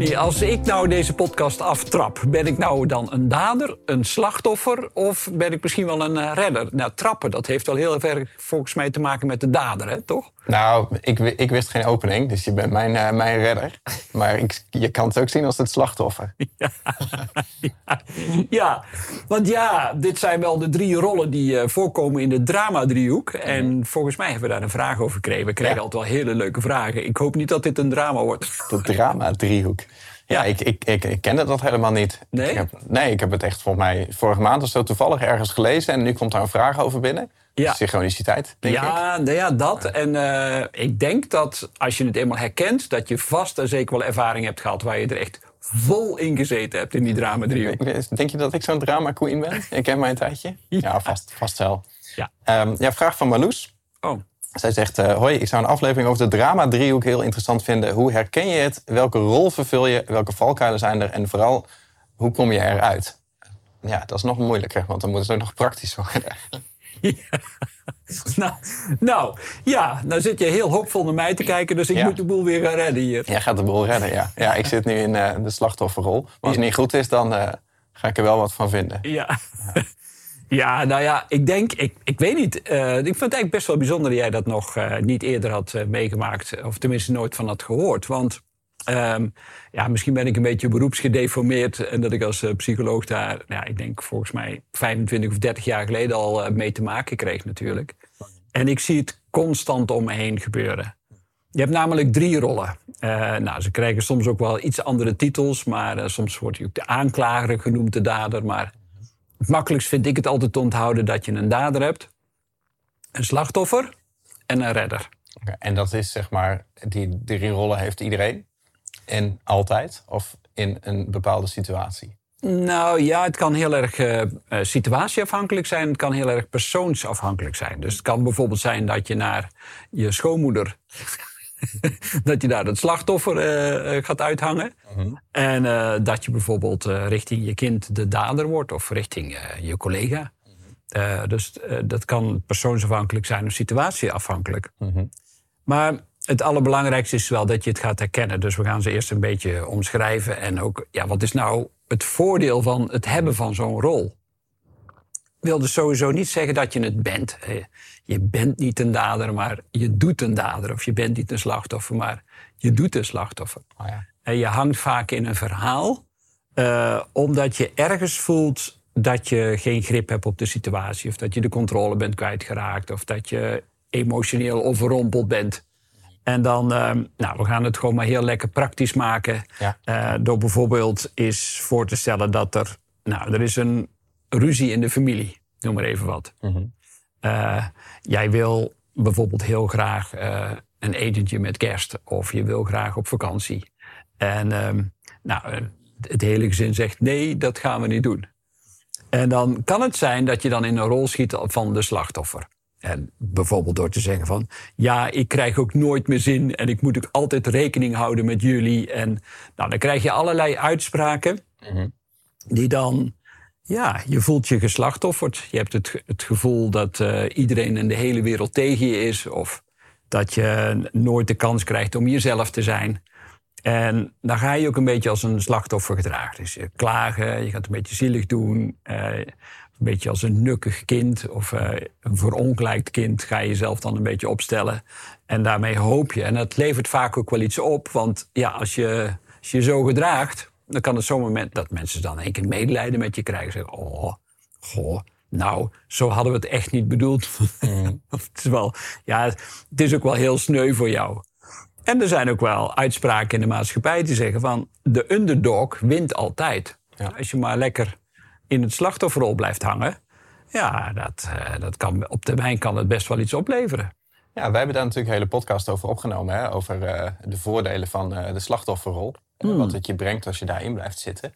Tony, als ik nou deze podcast aftrap, ben ik nou dan een dader, een slachtoffer of ben ik misschien wel een eh, redder? Nou, trappen, dat heeft wel heel erg volgens mij te maken met de dader, hè, toch? Nou, ik, ik wist geen opening, dus je bent mijn, uh, mijn redder. Maar ik, je kan het ook zien als het slachtoffer. Ja, ja, ja, want ja, dit zijn wel de drie rollen die uh, voorkomen in de drama-driehoek. En volgens mij hebben we daar een vraag over gekregen. We krijgen ja. altijd wel hele leuke vragen. Ik hoop niet dat dit een drama wordt. De drama-driehoek. Ja, ik, ik, ik, ik kende dat helemaal niet. Nee? Ik heb, nee, ik heb het echt volgens mij vorige maand of zo toevallig ergens gelezen. En nu komt daar een vraag over binnen. Ja. Synchroniciteit, denk ja, ik. Nou ja, dat. En uh, ik denk dat als je het eenmaal herkent... dat je vast en zeker wel ervaring hebt gehad... waar je er echt vol in gezeten hebt in die drama driehoek. Denk je dat ik zo'n drama queen ben? Ik ken mij een tijdje. Ja, ja vast, vast wel. Ja. Um, ja, vraag van Marloes. Oh. Zij zegt, uh, hoi, ik zou een aflevering over de drama-driehoek heel interessant vinden. Hoe herken je het? Welke rol vervul je? Welke valkuilen zijn er? En vooral, hoe kom je eruit? Ja, dat is nog moeilijker, want dan moet het ook nog praktisch worden. Ja. Nou, nou, ja, nou zit je heel hoopvol naar mij te kijken, dus ik Ja. moet de boel weer gaan redden hier. Jij gaat de boel redden, ja. Ja, ik zit nu in uh, de slachtofferrol. Maar als het niet goed is, dan uh, ga ik er wel wat van vinden. Ja. Ja, nou ja, ik denk, ik, ik weet niet. Uh, ik vind het eigenlijk best wel bijzonder dat jij dat nog uh, niet eerder had uh, meegemaakt. Of tenminste nooit van had gehoord. Want um, ja, misschien ben ik een beetje beroepsgedeformeerd. En dat ik als psycholoog daar, nou ja, ik denk volgens mij 25 of 30 jaar geleden al mee te maken kreeg natuurlijk. En ik zie het constant om me heen gebeuren. Je hebt namelijk drie rollen. nou, ze krijgen soms ook wel iets andere titels. Maar soms wordt je ook de aanklager genoemd, de dader. Maar het makkelijkst vind ik het altijd te onthouden dat je een dader hebt, een slachtoffer en een redder. Okay, en dat is zeg maar, die drie rollen heeft iedereen? En altijd? Of in een bepaalde situatie? Nou ja, het kan heel erg uh, situatieafhankelijk zijn. Het kan heel erg persoonsafhankelijk zijn. Dus het kan bijvoorbeeld zijn dat je naar je schoonmoeder dat je daar het slachtoffer uh, gaat uithangen. Mhm. En uh, dat je bijvoorbeeld richting je kind de dader wordt of richting je collega. Mhm. dus dat kan persoonsafhankelijk zijn of situatieafhankelijk. Mhm. Maar het allerbelangrijkste is wel dat je het gaat herkennen. Dus we gaan ze eerst een beetje omschrijven. En ook, ja, wat is nou het voordeel van het hebben van zo'n rol? Wil dus sowieso niet zeggen dat je het bent. Je bent niet een dader, maar je doet een dader. Of je bent niet een slachtoffer, maar je doet een slachtoffer. Oh ja. En je hangt vaak in een verhaal, uh, omdat je ergens voelt dat je geen grip hebt op de situatie. Of dat je de controle bent kwijtgeraakt. Of dat je emotioneel overrompeld bent. En dan, uh, nou, we gaan het gewoon maar heel lekker praktisch maken. Ja. Uh, door bijvoorbeeld eens voor te stellen dat er, nou, er is een ruzie in de familie. Noem maar even wat. Mm-hmm. Uh, jij wil bijvoorbeeld heel graag uh, een etentje met kerst. Of je wil graag op vakantie. En um, nou, het hele gezin zegt nee, dat gaan we niet doen. En dan kan het zijn dat je dan in een rol schiet van de slachtoffer. En bijvoorbeeld door te zeggen van... ja, ik krijg ook nooit meer zin... en ik moet ook altijd rekening houden met jullie. En nou, dan krijg je allerlei uitspraken... Mm-hmm. die dan ja, je voelt je geslachtofferd. Je hebt het, het gevoel dat uh, iedereen in de hele wereld tegen je is. Of dat je nooit de kans krijgt om jezelf te zijn. En dan ga je ook een beetje als een slachtoffer gedragen. Dus je klagen, je gaat een beetje zielig doen. Uh, een beetje als een nukkig kind of uh, een verongelijkt kind ga je jezelf dan een beetje opstellen. En daarmee hoop je. En dat levert vaak ook wel iets op. Want ja, als je als je zo gedraagt, dan kan het zo'n moment dat mensen dan een keer medelijden met je krijgen. Zeggen, oh, goh, nou, zo hadden we het echt niet bedoeld. Mm. het is wel, ja, het is ook wel heel sneu voor jou. En er zijn ook wel uitspraken in de maatschappij die zeggen van... de underdog wint altijd. Ja. Als je maar lekker in het slachtofferrol blijft hangen... ja, dat, uh, dat kan, op termijn kan het best wel iets opleveren. Ja, wij hebben daar natuurlijk een hele podcast over opgenomen. Hè? Over uh, de voordelen van uh, de slachtofferrol. Hmm. Mm. Wat het je brengt als je daarin blijft zitten.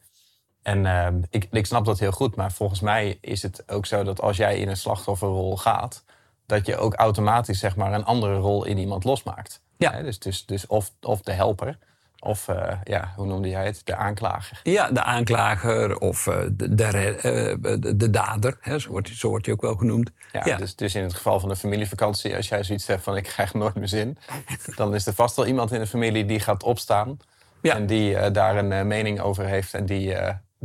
En uh, ik, ik snap dat heel goed. Maar volgens mij is het ook zo dat als jij in een slachtofferrol gaat... dat je ook automatisch zeg maar, een andere rol in iemand losmaakt. Ja. Hè? Dus, dus, dus of, of de helper Of eh, ja, hoe noemde jij het? De aanklager. Ja, de aanklager of uh, de, de, uh, de, de, dader, hè, zo, wordt, zo wordt hij ook wel genoemd. Ja, ja. Dus, dus, in het geval van de familievakantie, als jij zoiets zegt van ik krijg nooit meer zin, dan is er vast wel iemand in de familie die gaat opstaan ja. en die daar een mening over heeft en die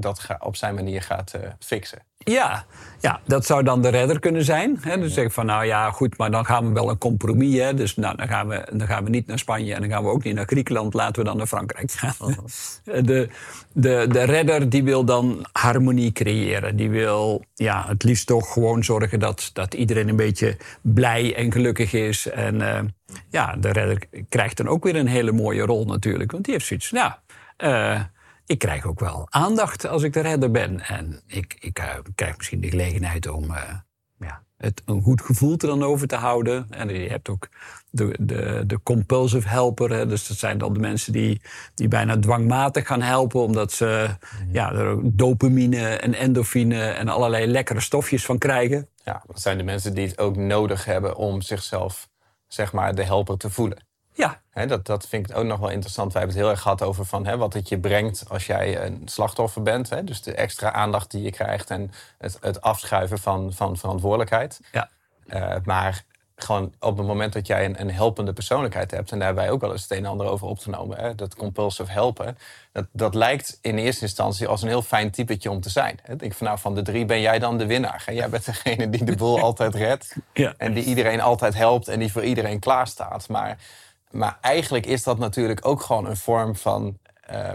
dat op zijn manier gaat fixen. Ja, ja, dat zou dan de redder kunnen zijn. Hè? Dus zeggen van, nou ja, goed, maar dan gaan we wel een compromis. Hè? Dus nou, dan, gaan we, dan gaan we niet naar Spanje en dan gaan we ook niet naar Griekenland. Laten we dan naar Frankrijk gaan. Oh. De, de, de redder die wil dan harmonie creëren. Die wil ja, het liefst toch gewoon zorgen dat, dat iedereen een beetje blij en gelukkig is. En uh, ja, de redder krijgt dan ook weer een hele mooie rol natuurlijk. Want die heeft zoiets, nou... Uh, ik krijg ook wel aandacht als ik de redder ben. En ik, ik uh, krijg misschien de gelegenheid om uh, ja, het een goed gevoel er dan over te houden. En je hebt ook de, de, de compulsive helper. Hè, dus dat zijn dan de mensen die, die bijna dwangmatig gaan helpen. Omdat ze mm ja, er ook dopamine en endorfine en allerlei lekkere stofjes van krijgen. Ja, dat zijn de mensen die het ook nodig hebben om zichzelf zeg maar, de helper te voelen. Ja. dat, dat vind ik ook nog wel interessant. Wij hebben het heel erg gehad over van, wat het je brengt als jij een slachtoffer bent. dus de extra aandacht die je krijgt en het, het afschuiven van, van verantwoordelijkheid. Ja. Uh, maar gewoon op het moment dat jij een, een, helpende persoonlijkheid hebt, en daar hebben wij ook wel eens het een en ander over opgenomen, hè, dat compulsive helpen, dat, dat lijkt in eerste instantie als een heel fijn typetje om te zijn. Ik denk van nou, van de drie ben jij dan de winnaar. Jij bent degene die de boel altijd redt ja. en die iedereen altijd helpt en die voor iedereen klaarstaat. Maar maar eigenlijk is dat natuurlijk ook gewoon een vorm van, uh,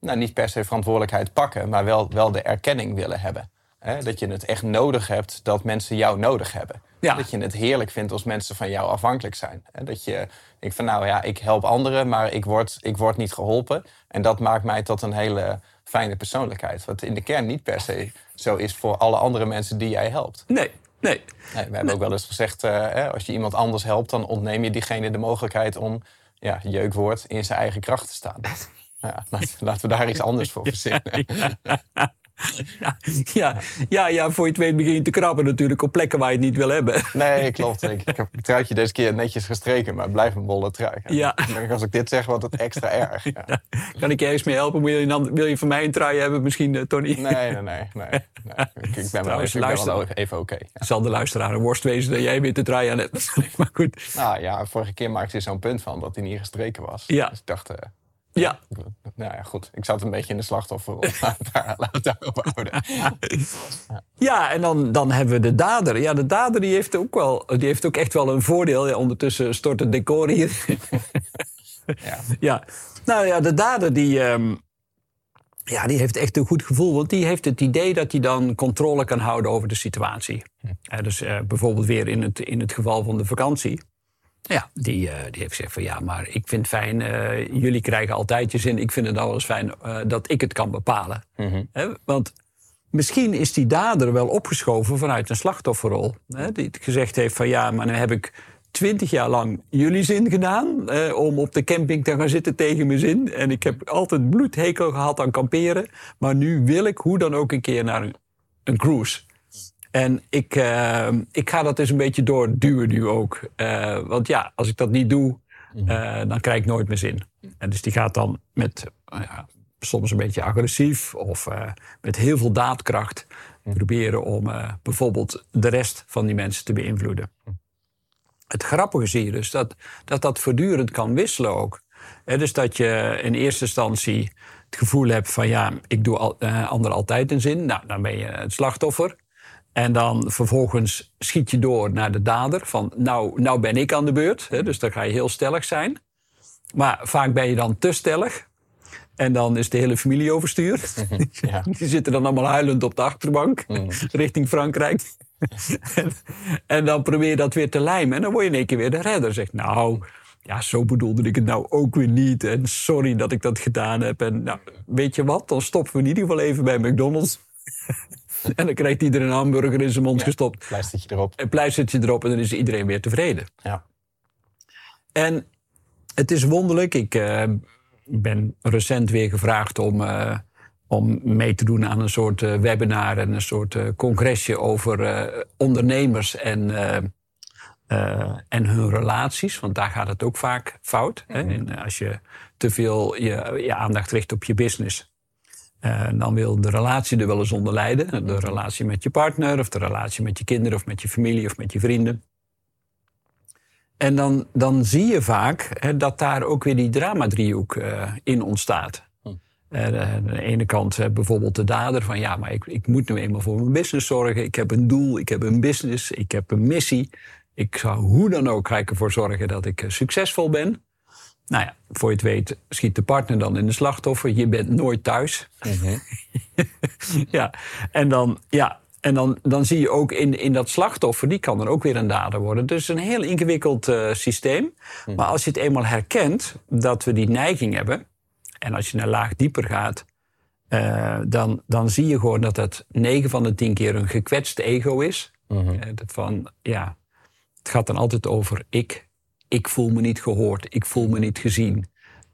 nou niet per se verantwoordelijkheid pakken, maar wel, wel de erkenning willen hebben. dat je het echt nodig hebt dat mensen jou nodig hebben. Dat je het heerlijk vindt als mensen van jou afhankelijk zijn. dat je denkt van nou ja, ik help anderen, maar ik word, ik word niet geholpen. En dat maakt mij tot een hele fijne persoonlijkheid. Wat in de kern niet per se zo is voor alle andere mensen die jij helpt. Nee, Nee. nee we hebben ook wel eens gezegd, uh, als je iemand anders helpt, dan ontneem je diegene de mogelijkheid om, ja, jeukwoord, in zijn eigen kracht te staan. Ja, laten we daar iets anders voor verzinnen. Ja, ja, ja, ja, voor je het weet begin je te krabben natuurlijk op plekken waar je het niet wil hebben. Nee, klopt. Ik, ik heb het truitje deze keer netjes gestreken, maar het blijft een bolle trui. Ja. Als ik dit zeg, wordt het extra erg. Ja. Kan ik je eens mee helpen? Wil je, dan, wil je van mij een trui hebben misschien, uh, Tony? Nee, nee, nee. nee, nee. Ik, ik, ben wel even, wel even oké. Okay, Zal de luisteraar een worst wezen dat jij weer de trui aan hebt? maar goed. Nou ja, vorige keer maakte hij zo'n punt van dat hij niet gestreken was. Ja. Dus ik dacht... Ja. Nou ja, goed. Ik zat een beetje in de slachtofferrol. Laten we daarop houden. Ja, en dan, dan hebben we de dader. Ja, de dader die heeft ook, wel, die heeft ook echt wel een voordeel. Ja, ondertussen stort het decor hier. ja. ja. Nou ja, de dader die... Um, ja, die heeft echt een goed gevoel. Want die heeft het idee dat hij dan controle kan houden over de situatie. Hm. dus uh, bijvoorbeeld weer in het, in het geval van de vakantie. Ja, die, uh, die heeft gezegd van ja, maar ik vind het fijn, uh, jullie krijgen altijd je zin. Ik vind het nou wel eens fijn uh, dat ik het kan bepalen. Mm -hmm. He, want misschien is die dader wel opgeschoven vanuit een slachtofferrol. He, die gezegd heeft van ja, maar nu heb ik twintig jaar lang jullie zin gedaan... om op de camping te gaan zitten tegen mijn zin. En ik heb altijd bloedhekel gehad aan kamperen. Maar nu wil ik hoe dan ook een keer naar een, een cruise. En ik, uh, ik ga dat dus een beetje doorduwen nu ook. Uh, want ja, als ik dat niet doe, uh, dan krijg ik nooit meer zin. En dus die gaat dan met soms een beetje agressief of met heel veel daadkracht proberen om bijvoorbeeld de rest van die mensen te beïnvloeden. Het grappige zie je dus dat dat, dat voortdurend kan wisselen ook. dus dat je in eerste instantie het gevoel hebt van ja, ik doe al, anderen altijd een zin. Nou, dan ben je het slachtoffer. En dan vervolgens schiet je door naar de dader. Van nou, nou ben ik aan de beurt. Hè, dus dan ga je heel stellig zijn. Maar vaak ben je dan te stellig. En dan is de hele familie overstuur. Ja. Die zitten dan allemaal huilend op de achterbank. Mm. Richting Frankrijk. en, en, dan probeer je dat weer te lijmen. En dan word je in één keer weer de redder. Zegt nou, ja, zo bedoelde ik het nou ook weer niet. En sorry dat ik dat gedaan heb. En nou, weet je wat, dan stoppen we in ieder geval even bij McDonald's. En dan krijgt iedereen een hamburger in zijn mond ja, gestopt. Pleistertje erop. Een pleistertje erop en dan is iedereen weer tevreden. Ja. En het is wonderlijk. Ik uh, ben recent weer gevraagd om, uh, om mee te doen aan een soort uh, webinar en een soort congresje over ondernemers en eh, en hun relaties, want daar gaat het ook vaak fout. Hè? Mhm. En als je te veel je, je aandacht richt op je business, eh, dan wil de relatie er wel eens onder lijden. De relatie met je partner, of de relatie met je kinderen, of met je familie, of met je vrienden. En dan, dan zie je vaak hè, dat daar ook weer die dramadriehoek eh in ontstaat. Hm. Eh, de- aan de ene kant bijvoorbeeld de dader van ja, maar ik, ik moet nu eenmaal voor mijn business zorgen. Ik heb een doel, ik heb een business, ik heb een missie. Ik zou hoe dan ook ga ik ervoor zorgen dat ik succesvol ben. Nou ja, voor je het weet schiet de partner dan in de slachtoffer. Je bent nooit thuis. ja, en dan, ja, en dan, dan zie je ook in, in dat slachtoffer, die kan er ook weer een dader worden. Dus een heel ingewikkeld eh, systeem. Maar als je het eenmaal herkent dat we die neiging hebben, en als je een laag dieper gaat, eh, dan, dan zie je gewoon dat het 9 van de 10 keer een gekwetst ego is. Eh, dat van, ja, het gaat dan altijd over ik. Ik voel me niet gehoord, ik voel me niet gezien.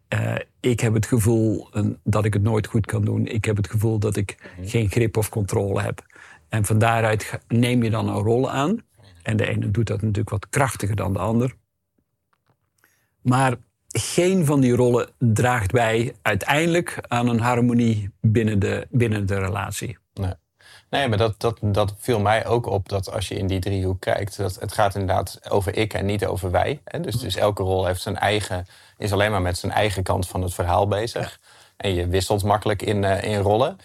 Eh, ik heb het gevoel eh, dat ik het nooit goed kan doen. Ik heb het gevoel dat ik geen grip of controle heb. En van daaruit neem je dan een rol aan. En de ene doet dat natuurlijk wat krachtiger dan de ander. Maar geen van die rollen draagt bij uiteindelijk aan een harmonie binnen de, binnen de relatie. Nee. Nee, maar dat, dat, dat viel mij ook op dat als je in die driehoek kijkt, dat het gaat inderdaad over ik en niet over wij. Hè? Dus, dus elke rol heeft zijn eigen, is alleen maar met zijn eigen kant van het verhaal bezig. En je wisselt makkelijk in, eh, in rollen.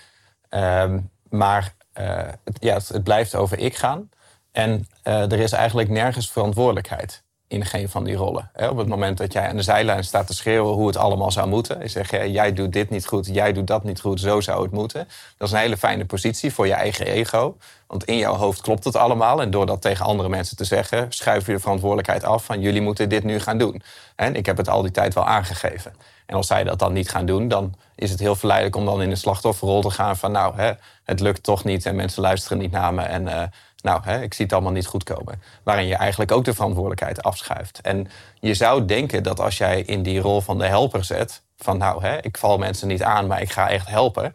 Ehm, maar eh, het, ja, het, het blijft over ik gaan. En eh, er is eigenlijk nergens verantwoordelijkheid in geen van die rollen. Op het moment dat jij aan de zijlijn staat te schreeuwen hoe het allemaal zou moeten. Zegt, ja, jij doet dit niet goed, jij doet dat niet goed, zo zou het moeten. Dat is een hele fijne positie voor je eigen ego. Want in jouw hoofd klopt het allemaal. En door dat tegen andere mensen te zeggen, schuif je de verantwoordelijkheid af van jullie moeten dit nu gaan doen. En ik heb het al die tijd wel aangegeven. En als zij dat dan niet gaan doen, dan is het heel verleidelijk om dan in de slachtofferrol te gaan van nou, hè, het lukt toch niet en mensen luisteren niet naar me. En eh, nou, hè, ik zie het allemaal niet goed komen. Waarin je eigenlijk ook de verantwoordelijkheid afschuift. En je zou denken dat als jij in die rol van de helper zet, van nou, hè, ik val mensen niet aan, maar ik ga echt helpen.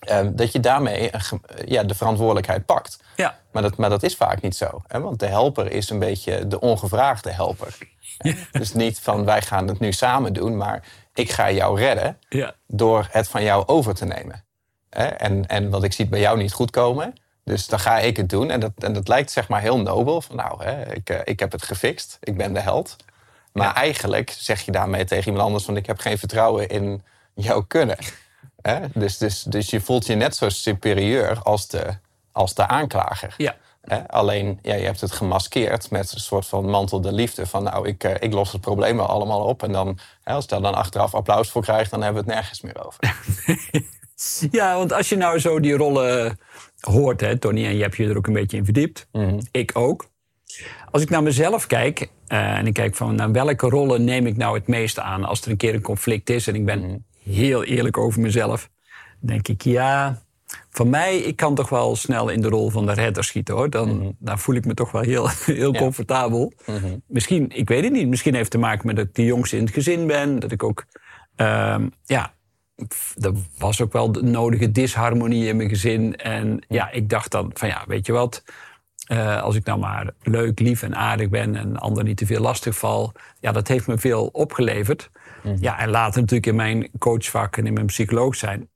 ehm, dat je daarmee ge- ja, de verantwoordelijkheid pakt. Ja, Maar dat, maar dat is vaak niet zo. Hè? Want de helper is een beetje de ongevraagde helper. Dus niet van wij gaan het nu samen doen, maar ik ga jou redden ja, door het van jou over te nemen. Hè? En, en wat ik zie bij jou niet goed komen, dus dan ga ik het doen. En dat, en dat lijkt zeg maar heel nobel. Van nou, hè, ik, eh, ik heb het gefixt, ik ben de held. Maar eigenlijk zeg je daarmee tegen iemand anders van ik heb geen vertrouwen in jouw kunnen. Hè? Dus, dus, dus je voelt je net zo superieur als de, als de aanklager. ja. Hè? Alleen, ja, je hebt het gemaskeerd met een soort van mantel de liefde. Van nou, ik, eh, ik los het probleem wel allemaal op. En dan, hè, als ik daar dan achteraf applaus voor krijg, dan hebben we het nergens meer over. Ja, want als je nou zo die rollen hoort, hè, Tony, en je hebt je er ook een beetje in verdiept, ik ook. Als ik naar mezelf kijk eh, en ik kijk van naar welke rollen neem ik nou het meeste aan als er een keer een conflict is en ik ben heel eerlijk over mezelf, denk ik ja, van mij, ik kan toch wel snel in de rol van de redder schieten hoor. Dan, dan voel ik me toch wel heel, heel comfortabel. Misschien, ik weet het niet, misschien heeft het te maken met dat ik de jongste in het gezin ben, dat ik ook, ehm, ja, er was ook wel de nodige disharmonie in mijn gezin. En ja, ik dacht dan van ja, weet je wat... eh, als ik nou maar leuk, lief en aardig ben... en ander niet te veel lastig val... ja, dat heeft me veel opgeleverd. Ja, en later natuurlijk in mijn coachvak en in mijn psycholoog zijn...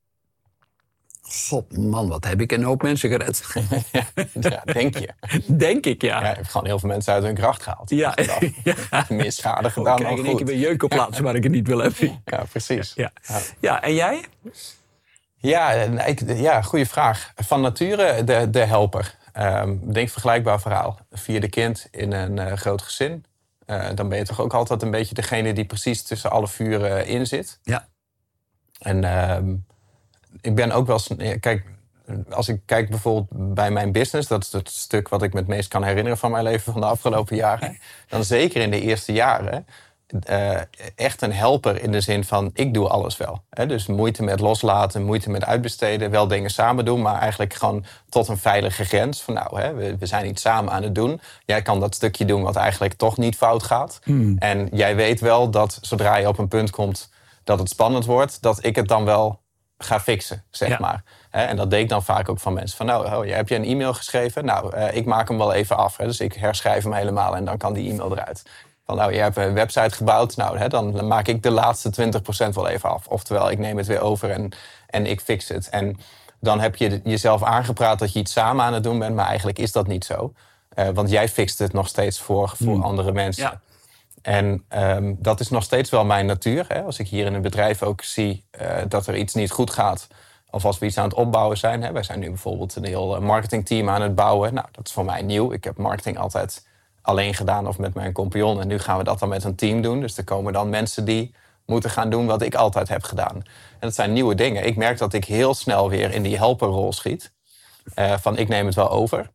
God, man, wat heb ik een hoop mensen gered. ja, denk je. Denk ik, Ja, ja. je hebt gewoon heel veel mensen uit hun kracht gehaald. Ja, ja. Meer schade Ik gedaan dan in één keer goed. weer jeuk op plaatsen waar ik het niet wil hebben. Ja, precies. Ja. ja, en jij? Ja, ik, ja goede vraag. Van nature de, de helper. Ehm, denk vergelijkbaar verhaal. Vierde kind in een eh, groot gezin. Eh, dan ben je toch ook altijd een beetje degene die precies tussen alle vuren in zit. Ja. En ehm, ik ben ook wel... eens- Kijk, als ik kijk bijvoorbeeld bij mijn business... dat is het stuk wat ik me het meest kan herinneren van mijn leven van de afgelopen jaren. Dan zeker in de eerste jaren... eh, echt een helper in de zin van ik doe alles wel. Hè? Dus moeite met loslaten, moeite met uitbesteden, wel dingen samen doen, maar eigenlijk gewoon tot een veilige grens. Van nou, hè, we, we zijn iets samen aan het doen. Jij kan dat stukje doen wat eigenlijk toch niet fout gaat. En jij weet wel dat zodra je op een punt komt dat het spannend wordt, dat ik het dan wel ga fixen, zeg Ja. maar. En dat deed ik dan vaak ook van mensen. Van nou, oh, heb je een e-mail geschreven? Nou, eh, ik maak hem wel even af. Dus ik herschrijf hem helemaal en dan kan die e-mail eruit. Van nou, je hebt een website gebouwd. Nou, hè, dan maak ik de laatste 20% wel even af. Oftewel, ik neem het weer over en, en ik fix het. En dan heb je jezelf aangepraat dat je iets samen aan het doen bent. Maar eigenlijk is dat niet zo. Eh, want jij fixt het nog steeds voor, voor andere mensen. Ja. En ehm, dat is nog steeds wel mijn natuur. Hè? Als ik hier in een bedrijf ook zie eh, dat er iets niet goed gaat. Of als we iets aan het opbouwen zijn. Hè? Wij zijn nu bijvoorbeeld een heel eh, marketingteam aan het bouwen. Nou, dat is voor mij nieuw. Ik heb marketing altijd alleen gedaan of met mijn compagnon. En nu gaan we dat dan met een team doen. Dus er komen dan mensen die moeten gaan doen wat ik altijd heb gedaan. En dat zijn nieuwe dingen. Ik merk dat ik heel snel weer in die helperrol schiet. Eh, van ik neem het wel over.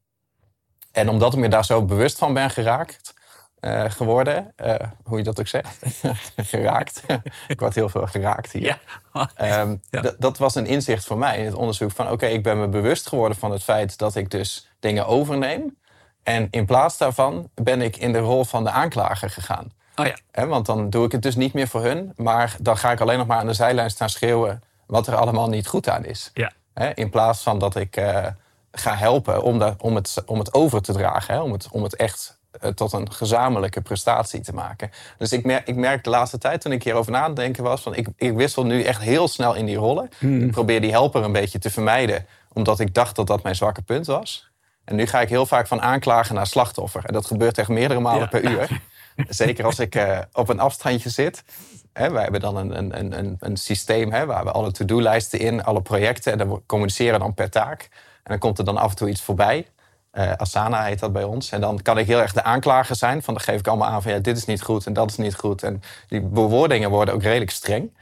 En omdat ik me daar zo bewust van ben geraakt, eh, geworden, eh, hoe je dat ook zegt, geraakt. ik word heel veel geraakt hier. Ja. Ehm, Ja. Dat was een inzicht voor mij in het onderzoek van... oké, ik ben me bewust geworden van het feit dat ik dus dingen overneem. En in plaats daarvan ben ik in de rol van de aanklager gegaan. Oh ja. Want dan doe ik het dus niet meer voor hun... maar dan ga ik alleen nog maar aan de zijlijn staan schreeuwen... wat er allemaal niet goed aan is. Ja. In plaats van dat ik eh, ga helpen om, dat, om, het, om het over te dragen. Hè, om, het, om het echt tot een gezamenlijke prestatie te maken. Dus ik merk, ik merk de laatste tijd, toen ik hierover na aan het denken was... Van ik, ik wissel nu echt heel snel in die rollen. Ik probeer die helper een beetje te vermijden... omdat ik dacht dat dat mijn zwakke punt was. En nu ga ik heel vaak van aanklager naar slachtoffer. En dat gebeurt echt meerdere malen Ja. per uur. Zeker als ik eh, op een afstandje zit. Hè, wij hebben dan een, een, een- een, systeem hè, waar we alle to-do-lijsten in, alle projecten. En dan we communiceren dan per taak. En dan komt er dan af en toe iets voorbij. Eh, Asana heet dat bij ons. En dan kan ik heel erg de aanklager zijn. Van dan geef ik allemaal aan van ja, dit is niet goed en dat is niet goed. En die bewoordingen worden ook redelijk streng.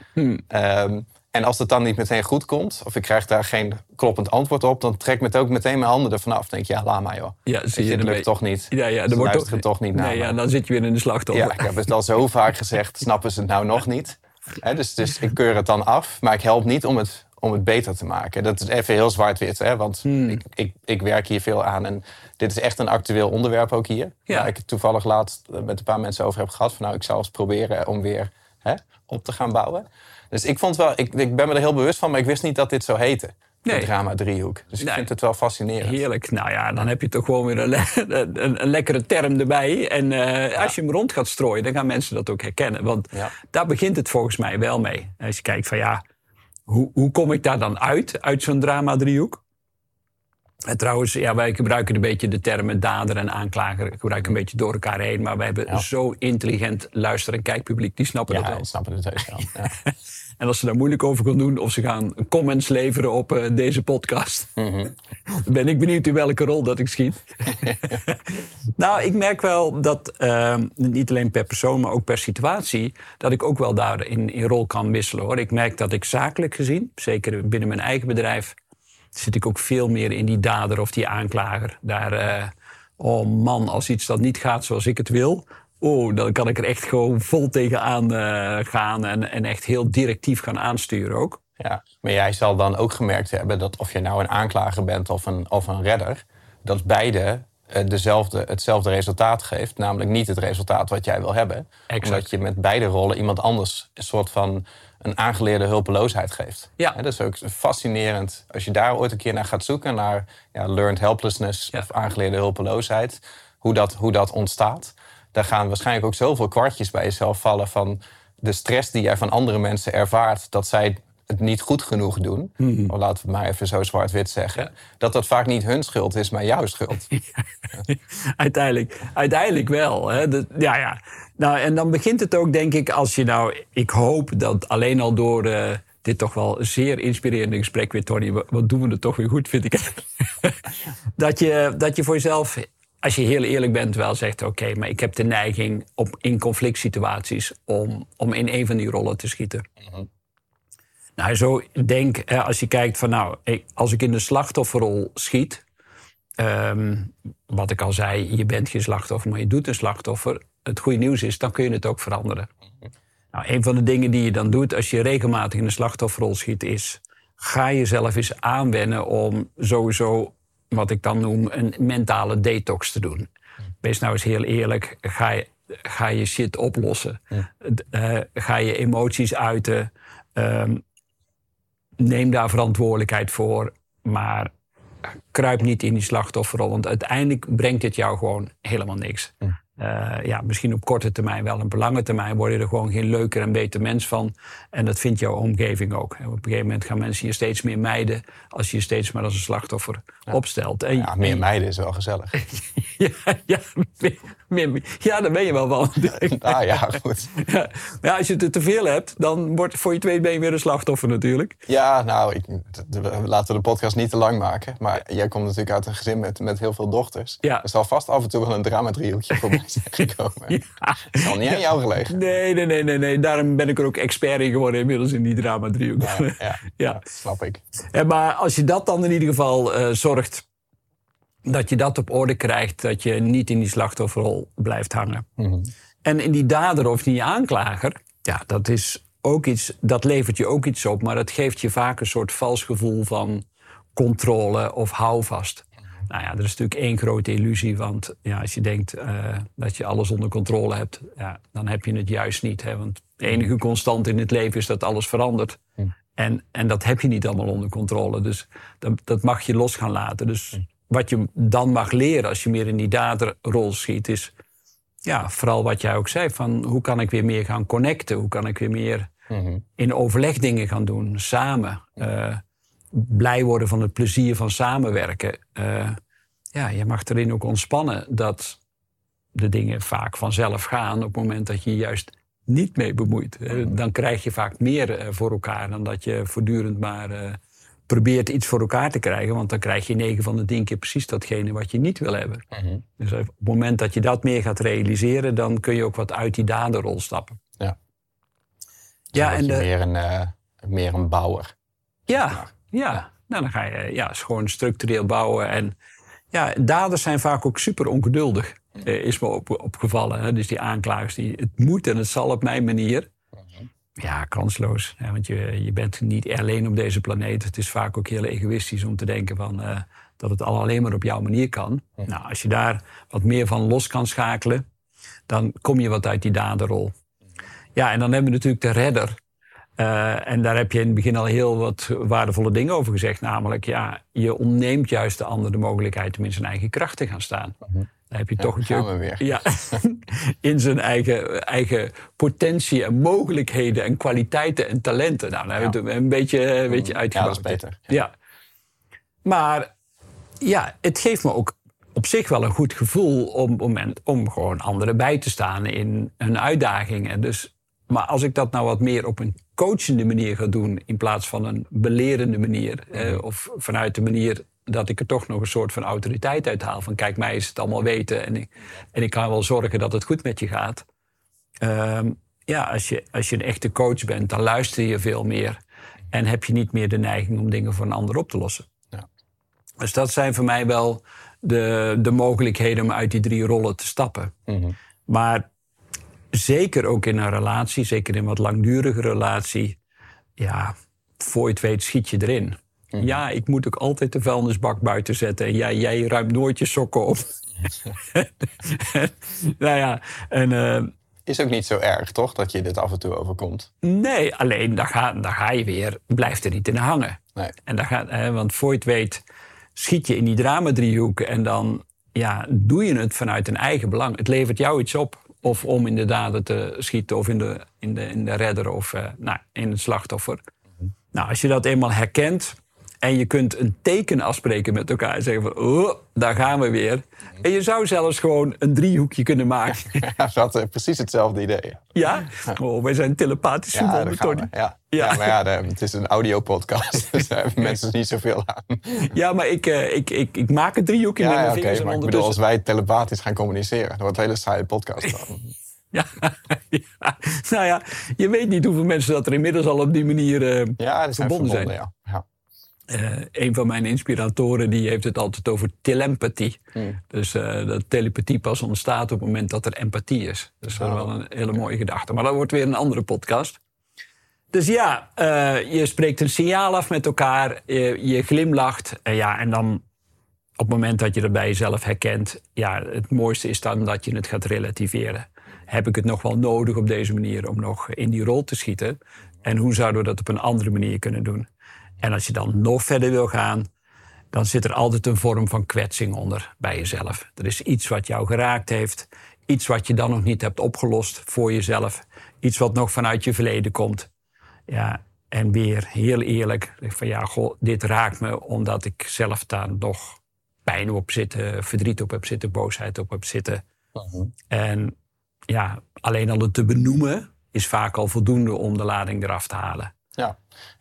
Ehm, en als het dan niet meteen goed komt, of ik krijg daar geen kloppend antwoord op, dan trek ik met ook meteen mijn handen ervan af. Dan denk ik, ja, laat maar joh. Ja, zie je, je het ermee. lukt toch niet. Ja, ja, er wordt luisteren toch niet naar Nee, ja, dan zit je weer in de slachtoffer. Ja, ik heb het al zo vaak gezegd, snappen ze het nou nog niet? Dus, dus ik keur het dan af, maar ik help niet om het, om het beter te maken. Dat is even heel zwart-wit, hè, want Hmm. ik, ik, ik werk hier veel aan. En dit is echt een actueel onderwerp ook hier. Ja. Waar ik het toevallig laatst met een paar mensen over heb gehad. Van nou, ik zou eens proberen om weer hè, op te gaan bouwen. Dus ik vond wel, ik, ik ben me er heel bewust van, maar ik wist niet dat dit zo heette. Nee. De drama driehoek. Dus ik Nee. vind het wel fascinerend. Heerlijk. Nou ja, dan heb je toch gewoon weer een, le- een, een lekkere term erbij. En eh, als je hem rond gaat strooien, dan gaan mensen dat ook herkennen. Want Ja. daar begint het volgens mij wel mee. Als je kijkt van ja, hoe, hoe kom ik daar dan uit, uit zo'n drama-driehoek? En trouwens, ja, wij gebruiken een beetje de termen dader en aanklager. gebruiken een beetje door elkaar heen. Maar we hebben Ja. zo intelligent luister- en kijkpubliek. Die snappen dat Ja, wel. ik snap het heus wel. Ja. En als ze daar moeilijk over gaan doen of ze gaan comments leveren op eh, deze podcast. Mhm. Dan ben ik benieuwd in welke rol dat ik schiet. nou, ik merk wel dat eh, niet alleen per persoon, maar ook per situatie, dat ik ook wel daarin in rol kan wisselen hoor. Ik merk dat ik zakelijk gezien, zeker binnen mijn eigen bedrijf, zit ik ook veel meer in die dader of die aanklager. Daar, eh, oh man, als iets dat niet gaat zoals ik het wil. Oh, dan kan ik er echt gewoon vol tegenaan eh gaan en, en echt heel directief gaan aansturen ook. Ja, maar jij zal dan ook gemerkt hebben dat of je nou een aanklager bent of een, of een redder, dat beide eh, dezelfde, hetzelfde resultaat geeft. Namelijk niet het resultaat wat jij wil hebben. Exact. Omdat je met beide rollen iemand anders een soort van een aangeleerde hulpeloosheid geeft. Ja. Dat is ook fascinerend. Als je daar ooit een keer naar gaat zoeken, naar ja, learned helplessness Ja. of aangeleerde hulpeloosheid, hoe dat, hoe dat ontstaat. Daar gaan waarschijnlijk ook zoveel kwartjes bij jezelf vallen van de stress die jij van andere mensen ervaart, dat zij het niet goed genoeg doen. Of laten we het maar even zo zwart-wit zeggen. Ja. Dat dat vaak niet hun schuld is, maar jouw schuld. uiteindelijk, uiteindelijk wel. Hè. Dat- ja, ja. Nou, en dan begint het ook, denk ik, als je nou... Ik hoop dat alleen al door eh, dit toch wel zeer inspirerende gesprek weer, Tony... wat, doen we er toch weer goed, vind ik. dat, je, dat je voor jezelf, als je heel eerlijk bent, wel zegt... oké, maar ik heb de neiging op, in conflict situaties... Om, om in een van die rollen te schieten. Nou, zo denk, hè, als je kijkt van nou, als ik in de slachtofferrol schiet, ehm, wat ik al zei, je bent geen slachtoffer, maar je doet een slachtoffer. Het goede nieuws is, dan kun je het ook veranderen. Nou, een van de dingen die je dan doet als je regelmatig in de slachtofferrol schiet, is ga jezelf eens aanwennen om sowieso, wat ik dan noem, een mentale detox te doen. Wees nou eens heel eerlijk, ga je, ga je shit oplossen. Eh, ga je emoties uiten. Ehm, neem daar verantwoordelijkheid voor. Maar kruip niet in die slachtofferrol. Want uiteindelijk brengt het jou gewoon helemaal niks. Uh, ja, misschien op korte termijn wel. Op lange termijn word je er gewoon geen leuker en beter mens van. En dat vindt jouw omgeving ook. En op een gegeven moment gaan mensen je steeds meer mijden... als je je steeds maar als een slachtoffer opstelt. En, ja, meer mijden is wel gezellig. ja, ja, meer, ja, daar ben je wel van. ah ja, goed. Ja, als je het te veel hebt, dan wordt voor je twee been weer een slachtoffer natuurlijk. Ja, nou, ik, laten we de podcast niet te lang maken. Maar jij komt natuurlijk uit een gezin met, met heel veel dochters. Ja. Er zal vast af en toe wel een drama-driehoekje voorbij zijn gekomen. Ja. Dat is al niet aan jou gelegen. Nee, nee, nee, nee, nee. Daarom ben ik er ook expert in geworden inmiddels in die drama-driehoek. Ja, ja, ja. dat snap ik. En maar als je dat dan in ieder geval uh, zorgt dat je dat op orde krijgt, dat je niet in die slachtofferrol blijft hangen. Mm -hmm. En in die dader of in die aanklager, ja, dat is ook iets, dat levert je ook iets op, maar dat geeft je vaak een soort vals gevoel van controle of houvast. Nou ja, dat is natuurlijk één grote illusie, want ja, als je denkt uh, dat je alles onder controle hebt, ja, dan heb je het juist niet. Hè? Want de enige constant in het leven is dat alles verandert. Mm. En, en dat heb je niet allemaal onder controle. Dus dat, dat mag je los gaan laten. Dus Mm. wat je dan mag leren als je meer in die daderrol schiet, is ja, vooral wat jij ook zei: van hoe kan ik weer meer gaan connecten? Hoe kan ik weer meer Mm -hmm. in overleg dingen gaan doen, samen? Uh, blij worden van het plezier van samenwerken. Uh, ja, je mag erin ook ontspannen dat de dingen vaak vanzelf gaan op het moment dat je juist niet mee bemoeit. Uh, dan krijg je vaak meer uh, voor elkaar dan dat je voortdurend maar uh, probeert iets voor elkaar te krijgen. Want dan krijg je 9 van de 10 keer precies datgene wat je niet wil hebben. Mm -hmm. Dus op het moment dat je dat meer gaat realiseren, dan kun je ook wat uit die daderrol stappen. Ja, ja en de... meer, een, meer een bouwer. Ja, ja. Nou, dan ga je ja, gewoon structureel bouwen. En ja, daders zijn vaak ook super ongeduldig, eh, is me op, opgevallen. Hè? Dus die aanklagers, die, het moet en het zal op mijn manier. Ja, kansloos. Hè? Want je, je bent niet alleen op deze planeet. Het is vaak ook heel egoïstisch om te denken van, uh, dat het al alleen maar op jouw manier kan. Nou, als je daar wat meer van los kan schakelen, dan kom je wat uit die daderrol. Ja, en dan hebben we natuurlijk de redder. Uh, en daar heb je in het begin al heel wat waardevolle dingen over gezegd. Namelijk, ja, je ontneemt juist de ander de mogelijkheid om in zijn eigen kracht te gaan staan. Mm -hmm. Dan heb je ja, toch weer. Ja, in zijn eigen, eigen potentie en mogelijkheden en kwaliteiten en talenten. Nou, dan ja. we het een beetje, een beetje uitgebouwd. Ja, dat is beter. Ja. ja. Maar ja, het geeft me ook op zich wel een goed gevoel om, om, om gewoon anderen bij te staan in hun uitdagingen. Dus maar als ik dat nou wat meer op een coachende manier ga doen... in plaats van een belerende manier... Mhm. eh, of vanuit de manier dat ik er toch nog een soort van autoriteit uit haal... van kijk, mij is het allemaal weten... en ik, en ik kan wel zorgen dat het goed met je gaat. Um, ja, als je, als je een echte coach bent, dan luister je veel meer... en heb je niet meer de neiging om dingen voor een ander op te lossen. Ja. Dus dat zijn voor mij wel de, de mogelijkheden om uit die drie rollen te stappen. Mm -hmm. Maar zeker ook in een relatie, zeker in een wat langdurige relatie, ja, voor je het weet schiet je erin. Mhm. Ja, ik moet ook altijd de vuilnisbak buiten zetten. En ja, jij ruimt nooit je sokken op. nou ja, en... Uh, is ook niet zo erg, toch, dat je dit af en toe overkomt? Nee, alleen daar ga, daar ga je weer, blijft er niet in hangen. Nee. En daar gaat, hè, want voor je het weet schiet je in die dramadriehoek en dan ja, doe je het vanuit een eigen belang. Het levert jou iets op. Of om in de daden te schieten of in de, in de, in de redder of uh, nou, in het slachtoffer. Mhm. Nou, als je dat eenmaal herkent en je kunt een teken afspreken met elkaar en zeggen van, oh, daar gaan we weer. En je zou zelfs gewoon een driehoekje kunnen maken. Ja, we hadden precies hetzelfde idee. Ja? Oh, wij zijn telepathisch ja, verbonden, Tony. Ja. Ja. ja, maar ja, het is een audiopodcast, dus daar hebben mensen niet zoveel aan. Ja, maar ik, uh, ik, ik, ik maak een driehoekje ja, met mijn ja, vingers okay, maar ik bedoel, als wij telepathisch gaan communiceren, dan wordt het een hele saaie podcast. Dan. Ja, ja, nou ja, je weet niet hoeveel mensen dat er inmiddels al op die manier uh, ja, die zijn verbonden, verbonden zijn. Ja. Uh, een van mijn inspiratoren die heeft het altijd over telempathie. Hmm. Dus uh, dat telepathie pas ontstaat op het moment dat er empathie is. Dus dat is wel een hele mooie gedachte. Maar dat wordt weer een andere podcast. Dus ja, uh, je spreekt een signaal af met elkaar, je, je glimlacht. ja, en dan op het moment dat je dat bij jezelf herkent... ja, het mooiste is dan dat je het gaat relativeren. Heb ik het nog wel nodig op deze manier om nog in die rol te schieten? En hoe zouden we dat op een andere manier kunnen doen? En als je dan nog verder wil gaan, dan zit er altijd een vorm van kwetsing onder bij jezelf. Er is iets wat jou geraakt heeft, iets wat je dan nog niet hebt opgelost voor jezelf, iets wat nog vanuit je verleden komt. Ja, en weer heel eerlijk, van ja, goh, dit raakt me omdat ik zelf daar nog pijn op zit, verdriet op heb zitten, boosheid op heb zitten. Mhm. En ja, alleen al het te benoemen is vaak al voldoende om de lading eraf te halen. Ja.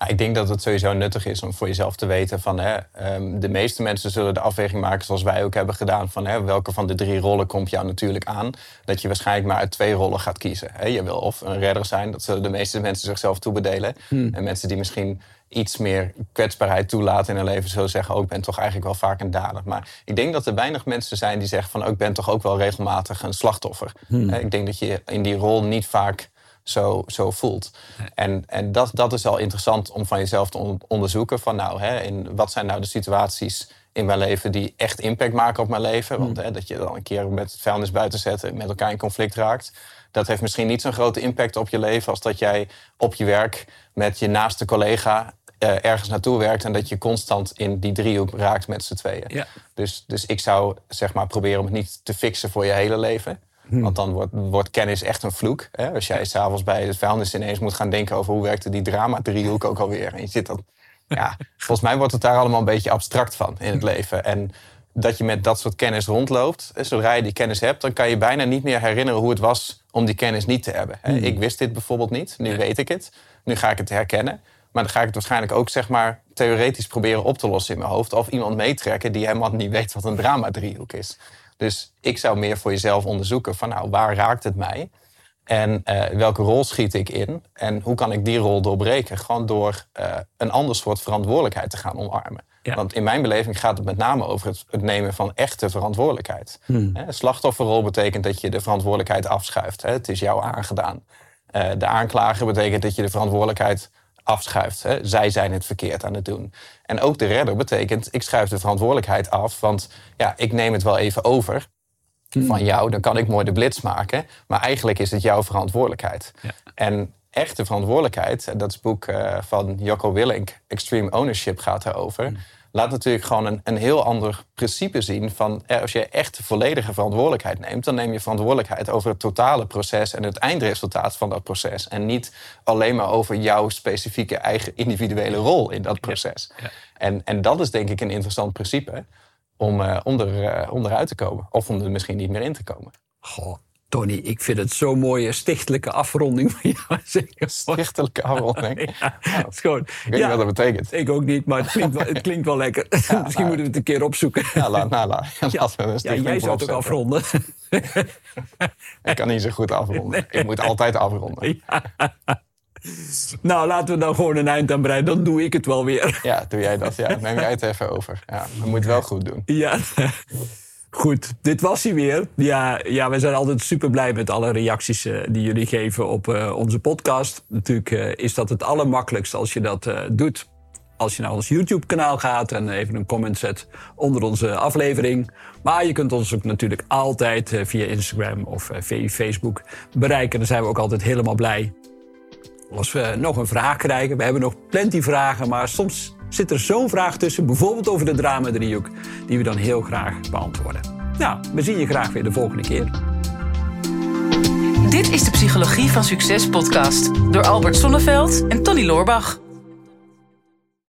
ik denk dat het sowieso nuttig is om voor jezelf te weten van hè, ehm, de meeste mensen zullen de afweging maken zoals wij ook hebben gedaan van hè, welke van de drie rollen komt jou natuurlijk aan. Dat je waarschijnlijk maar uit twee rollen gaat kiezen. Hè. Je wil of een redder zijn, dat zullen de meeste mensen zichzelf toebedelen. Hmm. En mensen die misschien iets meer kwetsbaarheid toelaten in hun leven, zullen zeggen: Oh, ik ben toch eigenlijk wel vaak een dader. Maar ik denk dat er weinig mensen zijn die zeggen: van oh, ik ben toch ook wel regelmatig een slachtoffer. Hmm. Ik denk dat je in die rol niet vaak zo, zo voelt. En, en dat, dat is al interessant om van jezelf te onderzoeken. Van nou, hè, in, wat zijn nou de situaties in mijn leven die echt impact maken op mijn leven? Want hmm. hè, dat je dan een keer met het vuilnis buiten zet met elkaar in conflict raakt. Dat heeft misschien niet zo'n grote impact op je leven als dat jij op je werk met je naaste collega uh, ergens naartoe werkt en dat je constant in die driehoek raakt met z'n tweeën. Ja. Dus, dus ik zou zeg maar proberen om het niet te fixen voor je hele leven. Hmm. Want dan wordt, wordt, kennis echt een vloek. Hè? Als jij s'avonds bij het vuilnis ineens moet gaan denken over hoe werkte die drama-driehoek ook alweer. En je zit dan, ja, volgens mij wordt het daar allemaal een beetje abstract van in het leven. En dat je met dat soort kennis rondloopt, zodra je die kennis hebt, dan kan je bijna niet meer herinneren hoe het was om die kennis niet te hebben. Hmm. Ik wist dit bijvoorbeeld niet, nu weet ik het. Nu ga ik het herkennen. Maar dan ga ik het waarschijnlijk ook zeg maar, theoretisch proberen op te lossen in mijn hoofd. Of iemand meetrekken die helemaal niet weet wat een drama-driehoek is. Dus ik zou meer voor jezelf onderzoeken van nou, waar raakt het mij? En uh, welke rol schiet ik in? En hoe kan ik die rol doorbreken? Gewoon door uh, een ander soort verantwoordelijkheid te gaan omarmen. Want in mijn beleving gaat het met name over het, het nemen van echte verantwoordelijkheid. Hmm. slachtofferrol betekent dat je de verantwoordelijkheid afschuift. Het is jou aangedaan. Uh, de aanklager betekent dat je de verantwoordelijkheid afschuift. Hè. Zij zijn het verkeerd aan het doen. En ook de redder betekent, ik schuif de verantwoordelijkheid af. Want ja, ik neem het wel even over hmm. van jou. Dan kan ik mooi de blitz maken. Maar eigenlijk is het jouw verantwoordelijkheid. Ja. En echte verantwoordelijkheid, dat is het boek uh, van Jocko Willink, Extreme Ownership, gaat daarover. Laat natuurlijk gewoon een, een heel ander principe zien van eh, als je echt de volledige verantwoordelijkheid neemt, dan neem je verantwoordelijkheid over het totale proces en het eindresultaat van dat proces. En niet alleen maar over jouw specifieke eigen individuele rol in dat proces. Ja, En, en dat is denk ik een interessant principe om, uh, om, er, uh, om eruit te komen. Of om er misschien niet meer in te komen. Goh, Tony, ik vind het zo'n mooie stichtelijke afronding van jou. Stichtelijke afronding? ja, is gewoon, ik weet niet wat dat betekent. Ik ook niet, maar het klinkt wel, het klinkt wel lekker. Misschien moeten we het een keer opzoeken. Ja, laat, nou, laat. Ja, ja, jij zou het ook afronden. ik kan niet zo goed afronden. Ik moet altijd afronden. Nou, laten we dan gewoon een eind aan breiden. Dan doe ik het wel weer. Ja, doe jij dat. Ja. Neem jij het even over. Ja, we moeten het wel goed doen. Ja. Goed, dit was hij weer. Ja, ja, we zijn altijd super blij met alle reacties uh, die jullie geven op uh, onze podcast. Natuurlijk uh, is dat het allermakkelijkst als je dat doet. Als je naar ons YouTube-kanaal gaat en even een comment zet onder onze aflevering. Maar je kunt ons ook natuurlijk altijd via Instagram of via Facebook bereiken. Dan zijn we ook altijd helemaal blij. Als we nog een vraag krijgen, we hebben nog plenty vragen, maar soms zit er zo'n vraag tussen, bijvoorbeeld over de drama-driehoek, die we dan heel graag beantwoorden. Nou, we zien je graag weer de volgende keer. Dit is de Psychologie van Succes podcast door Albert Sonneveld en Tony Loorbach.